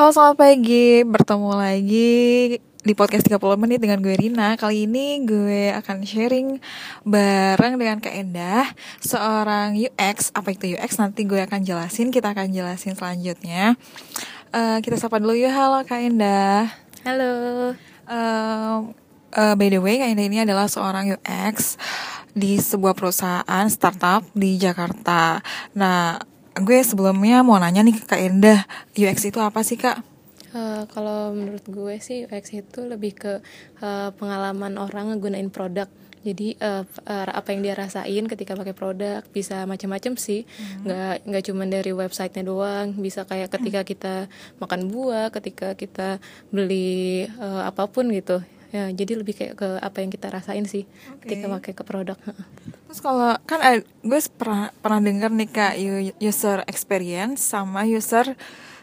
Halo selamat pagi, bertemu lagi di podcast 30 menit dengan gue Rina. Kali ini gue akan sharing bareng dengan Kak Endah Seorang UX, apa itu UX nanti gue akan jelasin, kita akan jelasin selanjutnya. Uh, Kita sapa dulu yuk, halo Kak Endah Halo. Uh, uh, By the way, Kak Endah ini adalah seorang UX di sebuah perusahaan startup di Jakarta. Nah, gue sebelumnya mau nanya nih ke Kak Endah UX itu apa sih Kak? Uh, kalau menurut gue sih UX itu lebih ke uh, pengalaman orang ngegunain produk. Jadi uh, uh, apa yang dia rasain ketika pakai produk bisa macam-macam sih, hmm. nggak nggak cuma dari websitenya doang, bisa kayak ketika kita makan buah, ketika kita beli uh, apa pun gitu. Ya, jadi lebih kayak ke apa yang kita rasain sih okay. ketika pakai ke produk. Terus kalau kan uh, gue pernah pernah dengar nih kak user experience sama user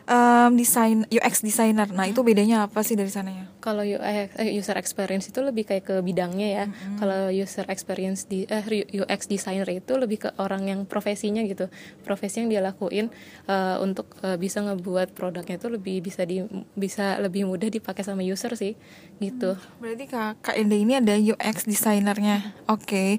um, desain UX designer. Nah, itu bedanya apa sih dari sana ya? Kalau UX eh, user experience itu lebih kayak ke bidangnya ya. Mm-hmm. Kalau user experience di eh, UX designer itu lebih ke orang yang profesinya gitu. Profesi yang dia lakuin uh, untuk uh, bisa ngebuat produknya itu lebih bisa di bisa lebih mudah dipakai sama user sih gitu. Hmm, berarti Kak Kak Ende ini ada UX designernya. Oke. Okay.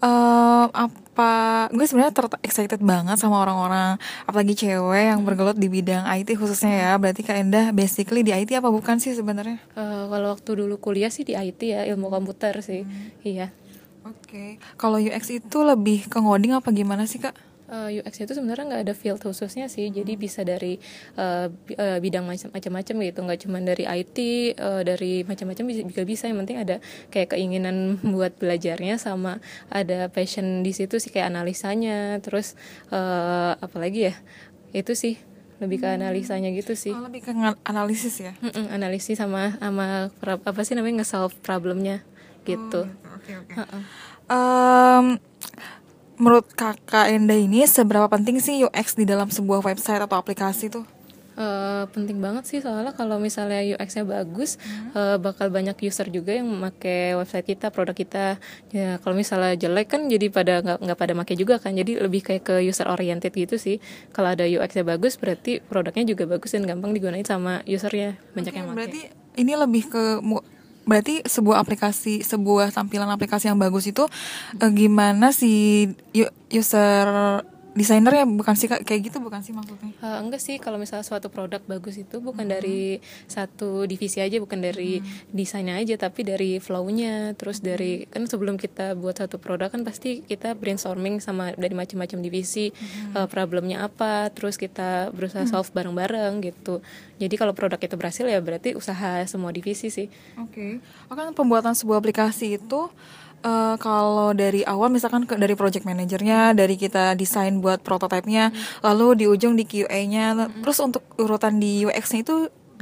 Uh, apa gue sebenarnya ter excited banget sama orang-orang apalagi cewek yang bergelut di bidang IT khususnya ya. Berarti kak Endah basically di IT apa bukan sih sebenarnya? Uh, kalau waktu dulu kuliah sih di IT ya ilmu komputer sih. Hmm. iya. Oke. Okay. kalau UX itu lebih ke ngoding apa gimana sih kak uh, eh, UX itu sebenarnya nggak ada field khususnya sih. Jadi bisa dari uh, uh, bidang macam-macam gitu. Nggak cuma dari IT uh, dari macam-macam juga bisa. Yang penting ada kayak keinginan buat belajarnya sama ada passion di situ sih kayak analisanya. Terus uh, apalagi ya? Itu sih lebih ke analisanya gitu sih. Oh, lebih ke analisis ya? Mm-mm, analisis sama sama apa sih namanya nge-solve problemnya gitu. Oh, okay, okay. Uh-uh. um, menurut kakak Enda ini seberapa penting sih UX di dalam sebuah website atau aplikasi tuh? Uh, penting banget sih soalnya kalau misalnya UX-nya bagus hmm. uh, bakal banyak user juga yang memakai website kita produk kita ya kalau misalnya jelek kan jadi pada nggak nggak pada make juga kan jadi lebih kayak ke user oriented gitu sih kalau ada UX-nya bagus berarti produknya juga bagus dan gampang digunain sama usernya banyak okay, yang make berarti ini lebih ke berarti sebuah aplikasi sebuah tampilan aplikasi yang bagus itu uh, gimana si user desainer ya bukan sih kayak gitu bukan sih maksudnya uh, enggak sih kalau misalnya suatu produk bagus itu bukan hmm. dari satu divisi aja bukan dari hmm. desainnya aja tapi dari flownya terus hmm. dari kan sebelum kita buat satu produk kan pasti kita brainstorming sama dari macam-macam divisi hmm. uh, problemnya apa terus kita berusaha hmm. solve bareng-bareng gitu jadi kalau produk itu berhasil ya berarti usaha semua divisi sih oke okay. kan pembuatan sebuah aplikasi itu uh, kalau dari awal misalkan ke, dari project manajernya, dari kita desain buat prototipenya, hmm. lalu di ujung di QA-nya, hmm. terus untuk urutan di UX-nya itu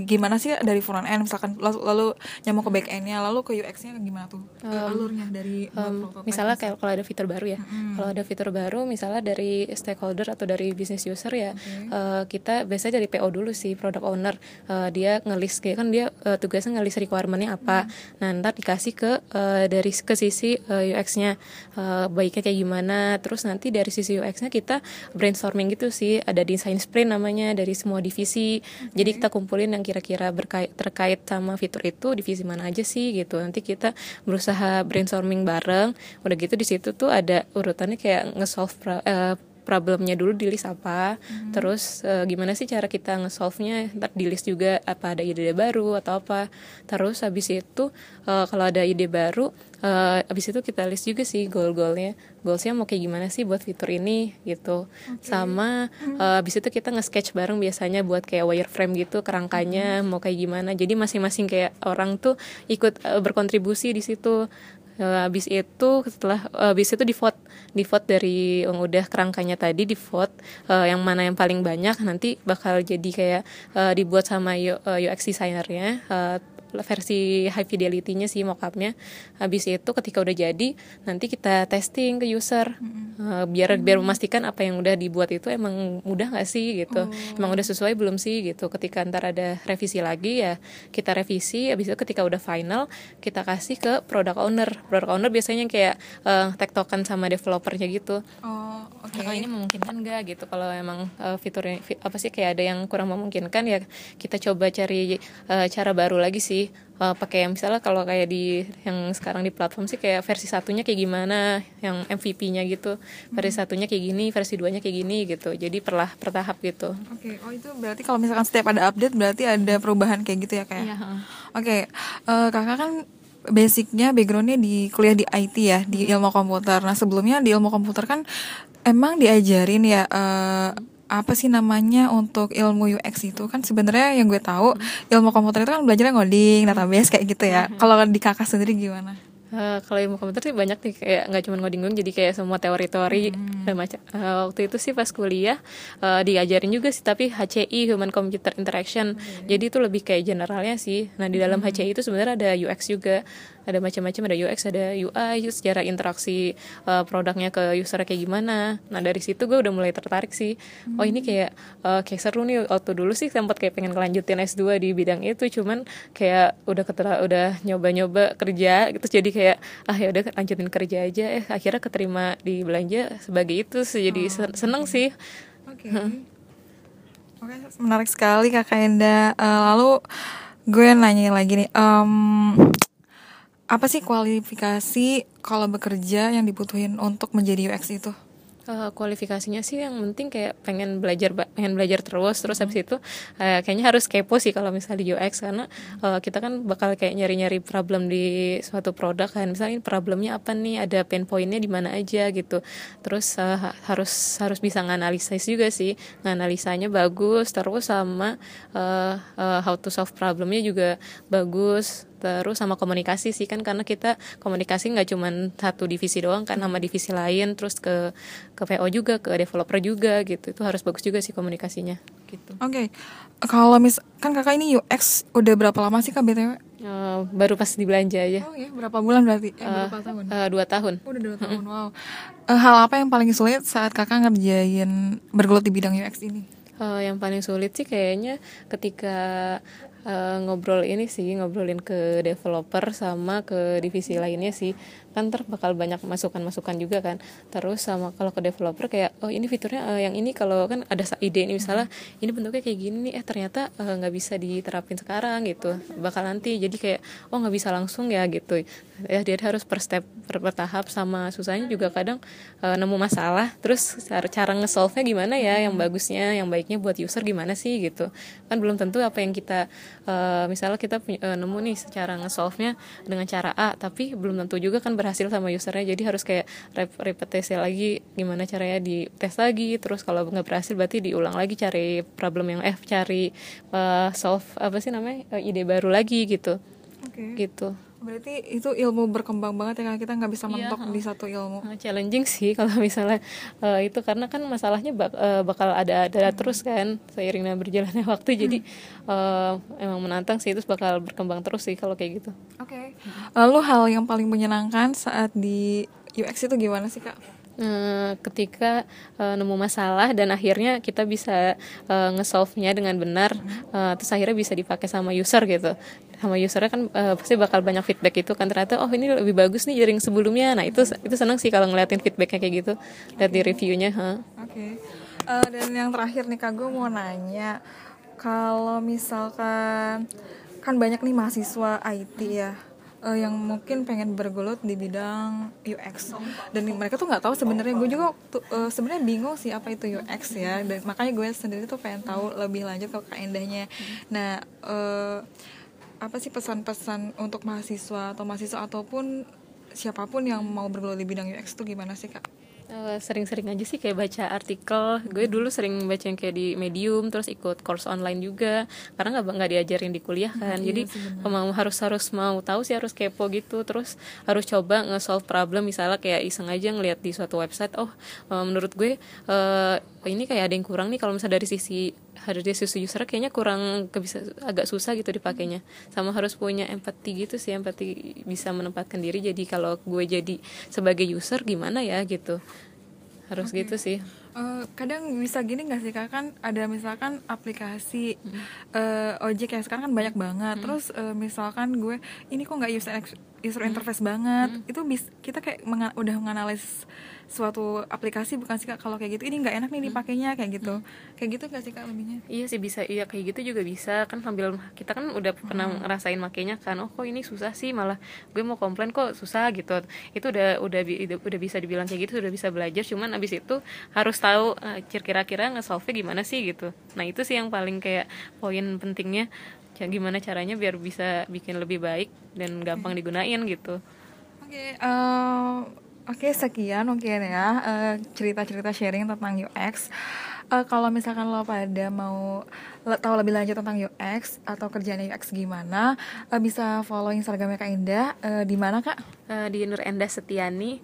gimana sih dari front end? Misalkan lalu, lalu nyamuk ke back endnya lalu ke UX-nya gimana tuh? Um, alurnya dari um, misalnya kayak kalau ada fitur baru ya. Hmm. kalau ada fitur baru misalnya dari stakeholder atau dari business user ya okay. uh, eh, kita biasanya dari PO dulu sih product owner. Uh, dia ngelis kayak kan dia uh, tugasnya ngelis requirementnya apa. Hmm. nah ntar dikasih ke uh, dari ke sisi uh, UX-nya uh, baiknya kayak gimana. Terus nanti dari sisi UX-nya kita brainstorming gitu sih. Ada design sprint namanya dari semua divisi. Okay. jadi kita kumpulin yang kira-kira berkait terkait sama fitur itu divisi mana aja sih gitu. Nanti kita berusaha brainstorming bareng. Udah gitu di situ tuh ada urutannya kayak nge-solve uh, problemnya dulu di list apa. Hmm. terus uh, gimana sih cara kita nge-solve-nya? Ntar di list juga apa ada ide, -ide baru atau apa. Terus habis itu uh, kalau ada ide baru uh, abis itu kita list juga sih goal-goalnya. Goalsnya mau kayak gimana sih buat fitur ini gitu. Okay. sama uh, abis itu kita nge-sketch bareng biasanya buat kayak wireframe gitu kerangkanya hmm. mau kayak gimana. Jadi masing-masing kayak orang tuh ikut uh, berkontribusi di situ uh, habis itu setelah uh, habis itu di vote di vote dari yang udah kerangkanya tadi di vote uh, yang mana yang paling banyak nanti bakal jadi kayak uh, dibuat sama UX designernya uh, versi high fidelity-nya sih mockupnya. Habis itu ketika udah jadi nanti kita testing ke user. Uh, biar biar memastikan apa yang udah dibuat itu emang mudah nggak sih gitu. Oh. emang udah sesuai belum sih gitu. Ketika ntar ada revisi lagi ya kita revisi. Habis itu ketika udah final kita kasih ke product owner. Product owner biasanya kayak uh, tektokan sama developernya gitu. Oh, oke. kalau ini memungkinkan nggak gitu? Kalau emang uh, fiturnya fi- apa sih kayak ada yang kurang memungkinkan ya kita coba cari uh, cara baru lagi sih Uh, pakai yang misalnya kalau kayak di yang sekarang di platform sih kayak versi satunya kayak gimana yang MVP-nya gitu versi satunya kayak gini versi duanya kayak gini gitu jadi perlah per tahap gitu Oke, oh itu berarti kalau misalkan setiap ada update berarti ada perubahan kayak gitu ya kayak. Iya, heeh. Oke, eh, kakak kan basicnya backgroundnya di kuliah di IT ya di ilmu komputer. Nah sebelumnya di ilmu komputer kan emang diajarin ya eh, apa sih namanya untuk ilmu UX itu? Kan sebenarnya yang gue tahu ilmu komputer itu kan belajarnya ngoding, database kayak gitu ya. Kalau di kakak sendiri gimana? Uh, kalau ilmu komputer sih banyak nih kayak nggak cuma ngoding doang jadi kayak semua teori-teori dan macam uh, waktu itu sih pas kuliah uh, diajarin juga sih tapi HCI Human Computer Interaction. Jadi itu lebih kayak generalnya sih. Nah di dalam HCI itu sebenarnya ada UX juga ada macam-macam ada UX ada UI secara interaksi uh, produknya ke user kayak gimana. Nah dari situ gue udah mulai tertarik sih. Oh ini kayak uh, kayak seru nih. Waktu dulu sih sempat kayak pengen kelanjutin S2 di bidang itu. Cuman kayak udah ketera udah nyoba-nyoba kerja gitu. Jadi kayak ah ya udah lanjutin kerja aja. Eh akhirnya keterima di belanja sebagai itu sih. jadi sen- seneng sih. Oke. Oke, menarik sekali Kakak Enda. Eh, lalu gue nanya lagi nih, em, apa sih kualifikasi kalau bekerja yang dibutuhin untuk menjadi UX itu? Eh, kualifikasinya sih yang penting kayak pengen belajar pengen belajar terus terus habis itu eh, kayaknya harus kepo sih kalau misalnya di UX karena eh, kita kan bakal kayak nyari-nyari problem di suatu produk kan. Misalnya ini problemnya apa nih? Ada pain pointnya di mana aja gitu. Terus ha- harus harus bisa nganalisis juga sih. Nganalisanya bagus terus sama eh, eh, how to solve problemnya juga bagus terus sama komunikasi sih kan karena kita komunikasi nggak cuman satu divisi doang kan sama divisi lain terus ke ke PO juga ke developer juga gitu itu harus bagus juga sih komunikasinya gitu Oke, kalau mis kan kakak ini UX udah berapa lama sih kak btw? Eh, baru pas di belanja aja Oh ya, berapa bulan berarti? Eh, berapa tahun? Eh, dua tahun Udah dua tahun, wow. Eh, hal apa yang paling sulit saat kakak ngerjain bergelut di bidang UX ini? Eh, yang paling sulit sih kayaknya ketika eh, ngobrol ini sih ngobrolin ke developer sama ke divisi lainnya sih kan ntar bakal banyak masukan-masukan juga kan. Terus sama kalau ke developer kayak oh ini fiturnya eh, yang ini kalau kan ada ide ini misalnya ini bentuknya kayak gini nih eh ternyata eh, nggak bisa diterapin sekarang gitu. Bakal nanti jadi kayak oh nggak bisa langsung ya gitu. Ya dia harus per step per, per tahap sama susahnya juga kadang eh, nemu masalah. Terus cara cara nge-solve-nya gimana ya? Yang bagusnya yang baiknya buat user gimana sih gitu. Kan belum tentu apa yang kita eh, misalnya kita eh, nemu nih secara nge-solve-nya dengan cara A tapi belum tentu juga kan berhasil sama usernya. Jadi harus kayak rep repetisi lagi gimana caranya di tes lagi. Terus kalau nggak berhasil berarti diulang lagi cari problem yang eh cari eh, solve apa sih namanya eh, ide baru lagi gitu. Oke. gitu Berarti itu ilmu berkembang banget ya kita nggak bisa Iya, mentok di satu ilmu. Challenging sih kalau misalnya uh, itu. Karena kan masalahnya bak- uh, bakal ada ada terus kan seiring dengan berjalannya waktu. Jadi uh, emang menantang sih terus bakal berkembang terus sih kalau kayak gitu. Oke. Lalu hal yang paling menyenangkan saat di UX itu gimana sih kak? Uh, ketika uh, nemu masalah dan akhirnya kita bisa uh, nge-solve-nya dengan benar uh, terus akhirnya bisa dipakai sama user gitu. Sama usernya kan uh, pasti bakal banyak feedback itu kan. Ternyata oh ini lebih bagus nih dari yang sebelumnya. Nah itu itu seneng sih kalau ngeliatin feedbacknya kayak gitu lihat di reviewnya huh? Oke. Eh, dan yang terakhir nih kak gue mau nanya, kalau misalkan kan banyak nih mahasiswa IT ya eh, yang mungkin pengen bergelut di bidang UX dan mereka tuh nggak tahu sebenarnya gue juga eh, sebenarnya bingung sih apa itu UX ya dan makanya gue sendiri tuh pengen tahu lebih lanjut ke kak Endahnya. Nah eh, apa sih pesan-pesan untuk mahasiswa atau mahasiswa ataupun siapa pun yang mau bergelut di bidang UX tuh gimana sih kak? Eh, sering-sering aja sih kayak baca artikel. Gue dulu sering baca yang kayak di medium terus ikut course online juga. Karena nggak nggak diajarin di kuliah kan. Jadi mau harus harus mau tahu sih harus kepo gitu. Terus harus coba nge-solve problem. Misalnya kayak iseng aja ngeliat di suatu website oh eh, menurut gue eh, oh, ini kayak ada yang kurang nih kalau misalnya dari sisi dari sisi user kayaknya kurang bisa agak susah gitu dipakainya sama harus punya empati gitu sih empati bisa menempatkan diri jadi kalau gue jadi sebagai user gimana ya gitu harus okay. gitu sih uh, kadang bisa gini nggak sih kak kan ada misalkan aplikasi hmm. uh, ojek yang sekarang kan banyak banget hmm. terus uh, misalkan gue ini kok nggak user user hmm. interface hmm. banget hmm. itu bis kita kayak menga udah menganalisis suatu aplikasi bukan sih kak kalau kayak gitu ini nggak enak nih hmm. dipakainya kayak gitu hmm. kayak gitu nggak sih kak lebihnya iya sih bisa iya kayak gitu juga bisa kan sambil kita kan udah pernah hmm. ngerasain makainya kan oh kok ini susah sih malah gue mau komplain kok susah gitu itu udah udah udah bisa dibilang kayak gitu sudah bisa belajar cuman abis itu harus tahu uh, kira-kira nge-solve gimana sih gitu nah itu sih yang paling kayak poin pentingnya gimana caranya biar bisa bikin lebih baik dan gampang digunain gitu oke okay, uh, Oke okay, sekian mungkin ya uh, cerita-cerita sharing tentang UX. Uh, eh, kalau misalkan lo pada mau le tahu lebih lanjut tentang UX atau kerjaan UX gimana, uh, bisa follow Instagramnya Kak Indah uh, di mana Kak? Uh, di Nur Enda Setiani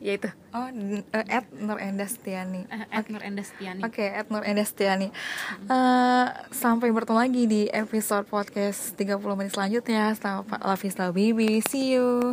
yaitu oh uh, at Nur Enda Setiani. Uh, at okay. Nur Enda Setiani. Oke okay, at Nur Enda Setiani. Uh, sampai bertemu lagi di episode podcast 30 menit selanjutnya. Sama Pak Lafista Bibi see you